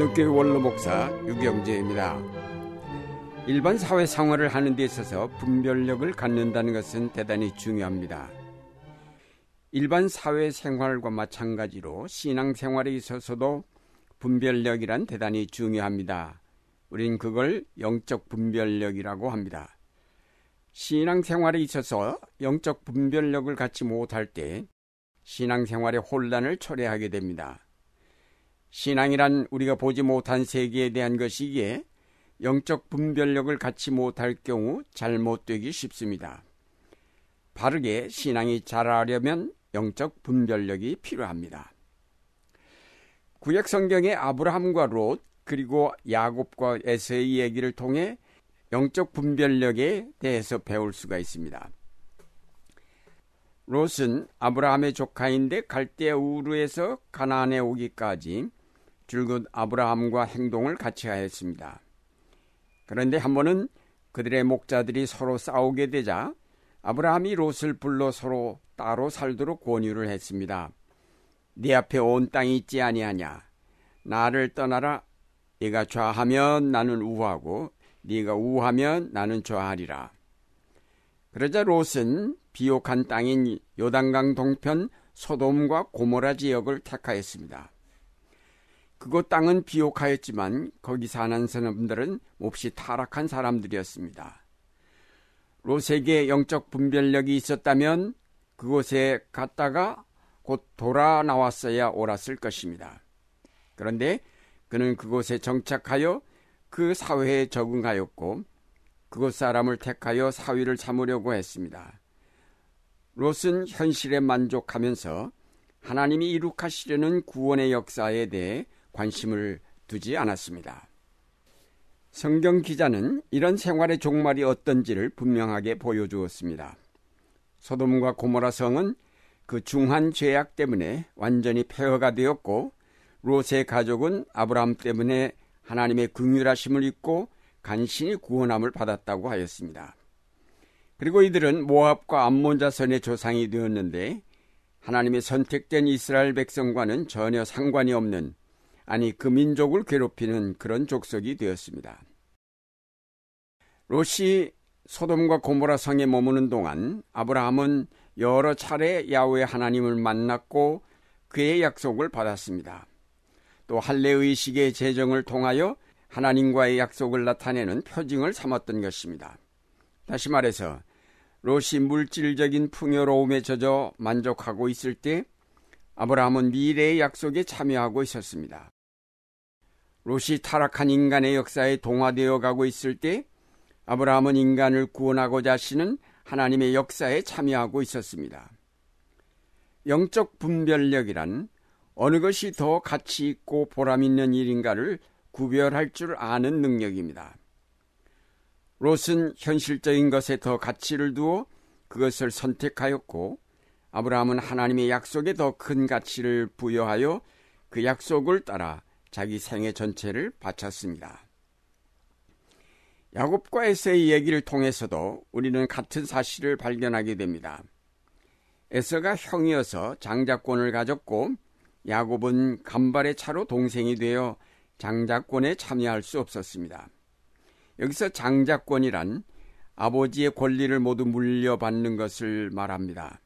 한국교회 원로 목사 유경재입니다. 일반 사회 생활을 하는 데 있어서 분별력을 갖는다는 것은 대단히 중요합니다. 일반 사회 생활과 마찬가지로 신앙 생활에 있어서도 분별력이란 대단히 중요합니다. 우린 그걸 영적 분별력이라고 합니다. 신앙 생활에 있어서 영적 분별력을 갖지 못할 때 신앙 생활의 혼란을 초래하게 됩니다. 신앙이란 우리가 보지 못한 세계에 대한 것이기에 영적 분별력을 갖지 못할 경우 잘못되기 쉽습니다. 바르게 신앙이 자라려면 영적 분별력이 필요합니다. 구약 성경의 아브라함과 롯 그리고 야곱과 에서의 얘기를 통해 영적 분별력에 대해서 배울 수가 있습니다. 롯은 아브라함의 조카인데 갈대 우르에서 가나안에 오기까지 줄곧 아브라함과 행동을 같이 하였습니다. 그런데 한 번은 그들의 목자들이 서로 싸우게 되자 아브라함이 롯을 불러 서로 따로 살도록 권유를 했습니다. 네 앞에 온 땅이 있지 아니하냐? 나를 떠나라. 네가 좌하면 나는 우하고 네가 우하면 나는 좌하리라. 그러자 롯은 비옥한 땅인 요단강 동편 소돔과 고모라 지역을 택하였습니다. 그곳 땅은 비옥하였지만 거기 사는 사람들은 몹시 타락한 사람들이었습니다. 롯에게 영적 분별력이 있었다면 그곳에 갔다가 곧 돌아 나왔어야 옳았을 것입니다. 그런데 그는 그곳에 정착하여 그 사회에 적응하였고 그곳 사람을 택하여 사위를 삼으려고 했습니다. 롯은 현실에 만족하면서 하나님이 이룩하시려는 구원의 역사에 대해 관심을 두지 않았습니다. 성경 기자는 이런 생활의 종말이 어떤지를 분명하게 보여주었습니다. 소돔과 고모라 성은 그 중한 죄악 때문에 완전히 폐허가 되었고 롯의 가족은 아브라함 때문에 하나님의 긍휼하심을 입고 간신히 구원함을 받았다고 하였습니다. 그리고 이들은 모압과 암몬 자선의 조상이 되었는데 하나님의 선택된 이스라엘 백성과는 전혀 상관이 없는 아니 그 민족을 괴롭히는 그런 족속이 되었습니다. 롯이 소돔과 고모라 성에 머무는 동안 아브라함은 여러 차례 야후의 하나님을 만났고 그의 약속을 받았습니다. 또 할례 의식의 재정을 통하여 하나님과의 약속을 나타내는 표징을 삼았던 것입니다. 다시 말해서 롯이 물질적인 풍요로움에 젖어 만족하고 있을 때 아브라함은 미래의 약속에 참여하고 있었습니다. 롯이 타락한 인간의 역사에 동화되어 가고 있을 때 아브라함은 인간을 구원하고자 하시는 하나님의 역사에 참여하고 있었습니다. 영적 분별력이란 어느 것이 더 가치 있고 보람 있는 일인가를 구별할 줄 아는 능력입니다. 롯은 현실적인 것에 더 가치를 두어 그것을 선택하였고 아브라함은 하나님의 약속에 더 큰 가치를 부여하여 그 약속을 따라 자기 생애 전체를 바쳤습니다. 야곱과 에서의 얘기를 통해서도 우리는 같은 사실을 발견하게 됩니다. 에서가 형이어서 장자권을 가졌고 야곱은 간발의 차로 동생이 되어 장자권에 참여할 수 없었습니다. 여기서 장자권이란 아버지의 권리를 모두 물려받는 것을 말합니다.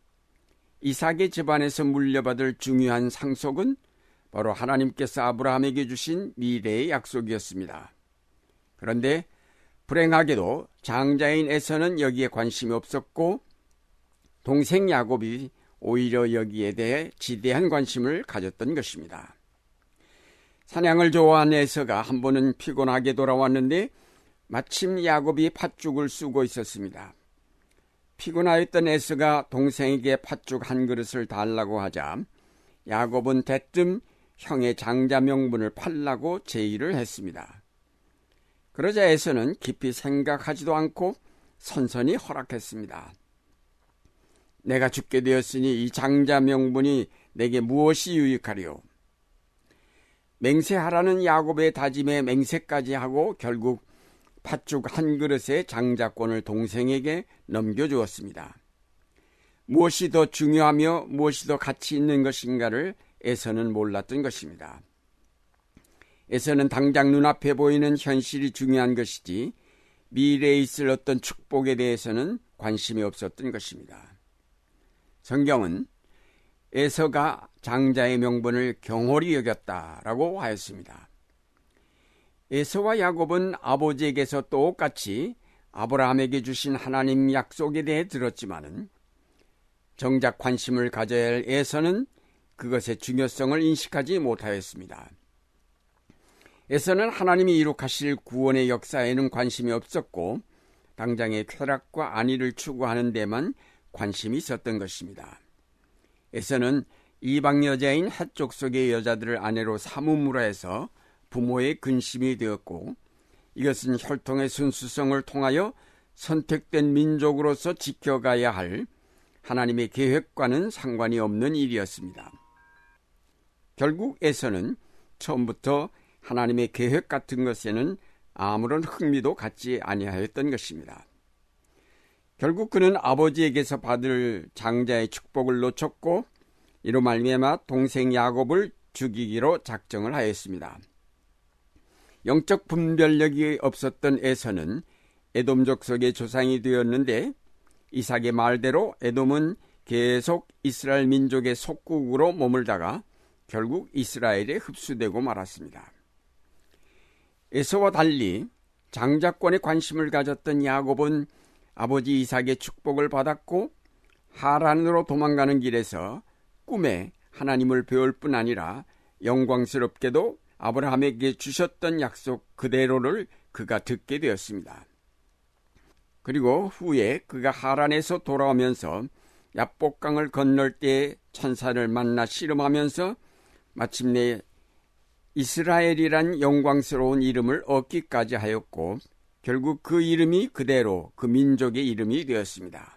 이삭의 집안에서 물려받을 중요한 상속은 바로 하나님께서 아브라함에게 주신 미래의 약속이었습니다. 그런데 불행하게도 장자인 에서는 여기에 관심이 없었고 동생 야곱이 오히려 여기에 대해 지대한 관심을 가졌던 것입니다. 사냥을 좋아한 에서가 한 번은 피곤하게 돌아왔는데 마침 야곱이 팥죽을 쓰고 있었습니다. 피곤하였던 에서가 동생에게 팥죽 한 그릇을 달라고 하자 야곱은 대뜸 형의 장자 명분을 팔라고 제의를 했습니다. 그러자 에서는 깊이 생각하지도 않고 선선히 허락했습니다. 내가 죽게 되었으니 이 장자 명분이 내게 무엇이 유익하리요? 맹세하라는 야곱의 다짐에 맹세까지 하고 결국 팥죽 한 그릇의 장자권을 동생에게 넘겨주었습니다. 무엇이 더 중요하며 무엇이 더 가치 있는 것인가를 에서는 몰랐던 것입니다. 에서는 당장 눈앞에 보이는 현실이 중요한 것이지 미래에 있을 어떤 축복에 대해서는 관심이 없었던 것입니다. 성경은 에서가 장자의 명분을 경홀히 여겼다라고 하였습니다. 에서와 야곱은 아버지에게서 똑같이 아브라함에게 주신 하나님 약속에 대해 들었지만은 정작 관심을 가져야 할 에서는 그것의 중요성을 인식하지 못하였습니다. 에서는 하나님이 이룩하실 구원의 역사에는 관심이 없었고 당장의 쾌락과 안위를 추구하는 데만 관심이 있었던 것입니다. 에서는 이방 여자인 햇족 속의 여자들을 아내로 삼음으로 해서 부모의 근심이 되었고 이것은 혈통의 순수성을 통하여 선택된 민족으로서 지켜가야 할 하나님의 계획과는 상관이 없는 일이었습니다. 결국 에서는 처음부터 하나님의 계획 같은 것에는 아무런 흥미도 갖지 아니하였던 것입니다. 결국 그는 아버지에게서 받을 장자의 축복을 놓쳤고 이로 말미암아 동생 야곱을 죽이기로 작정을 하였습니다. 영적 분별력이 없었던 에서는 에돔족 속의 조상이 되었는데 이삭의 말대로 에돔은 계속 이스라엘 민족의 속국으로 머물다가 결국 이스라엘에 흡수되고 말았습니다. 에서와 달리 장자권에 관심을 가졌던 야곱은 아버지 이삭의 축복을 받았고 하란으로 도망가는 길에서 꿈에 하나님을 배울 뿐 아니라 영광스럽게도 아브라함에게 주셨던 약속 그대로를 그가 듣게 되었습니다. 그리고 후에 그가 하란에서 돌아오면서 야복강을 건널 때 천사를 만나 씨름하면서 마침내 이스라엘이란 영광스러운 이름을 얻기까지 하였고 결국 그 이름이 그대로 그 민족의 이름이 되었습니다.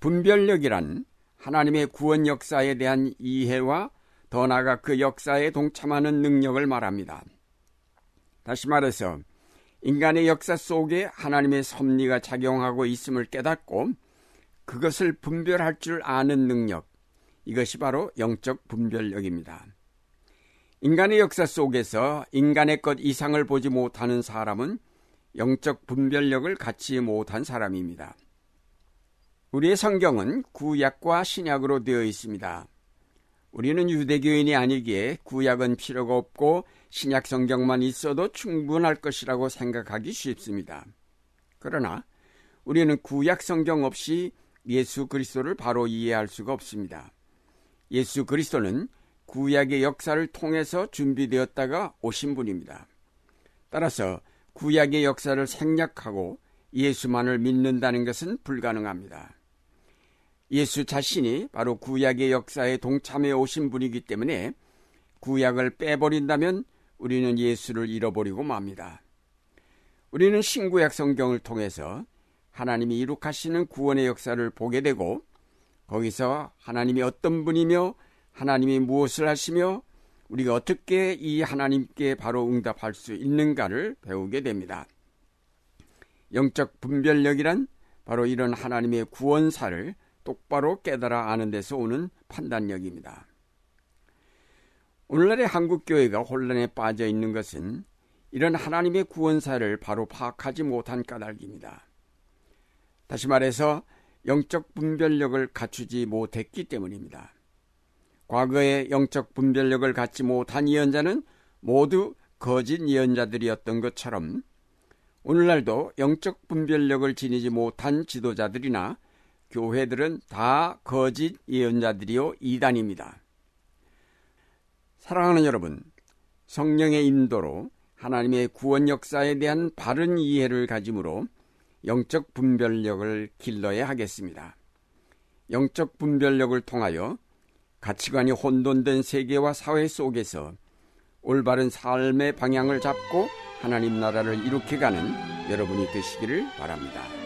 분별력이란 하나님의 구원 역사에 대한 이해와 더 나아가 그 역사에 동참하는 능력을 말합니다. 다시 말해서 인간의 역사 속에 하나님의 섭리가 작용하고 있음을 깨닫고 그것을 분별할 줄 아는 능력, 이것이 바로 영적 분별력입니다. 인간의 역사 속에서 인간의 것 이상을 보지 못하는 사람은 영적 분별력을 갖지 못한 사람입니다. 우리의 성경은 구약과 신약으로 되어 있습니다. 우리는 유대교인이 아니기에 구약은 필요가 없고 신약 성경만 있어도 충분할 것이라고 생각하기 쉽습니다. 그러나 우리는 구약 성경 없이 예수 그리스도를 바로 이해할 수가 없습니다. 예수 그리스도는 구약의 역사를 통해서 준비되었다가 오신 분입니다. 따라서 구약의 역사를 생략하고 예수만을 믿는다는 것은 불가능합니다. 예수 자신이 바로 구약의 역사에 동참해 오신 분이기 때문에 구약을 빼버린다면 우리는 예수를 잃어버리고 맙니다. 우리는 신구약 성경을 통해서 하나님이 이룩하시는 구원의 역사를 보게 되고 거기서 하나님이 어떤 분이며 하나님이 무엇을 하시며 우리가 어떻게 이 하나님께 바로 응답할 수 있는가를 배우게 됩니다. 영적 분별력이란 바로 이런 하나님의 구원사를 똑바로 깨달아 아는 데서 오는 판단력입니다. 오늘날의 한국교회가 혼란에 빠져 있는 것은 이런 하나님의 구원사를 바로 파악하지 못한 까닭입니다. 다시 말해서 영적 분별력을 갖추지 못했기 때문입니다. 과거에 영적 분별력을 갖지 못한 예언자는 모두 거짓 예언자들이었던 것처럼 오늘날도 영적 분별력을 지니지 못한 지도자들이나 교회들은 다 거짓 예언자들이요 이단입니다. 사랑하는 여러분, 성령의 인도로 하나님의 구원 역사에 대한 바른 이해를 가짐으로 영적 분별력을 길러야 하겠습니다. 영적 분별력을 통하여 가치관이 혼돈된 세계와 사회 속에서 올바른 삶의 방향을 잡고 하나님 나라를 이룩해가는 여러분이 되시기를 바랍니다.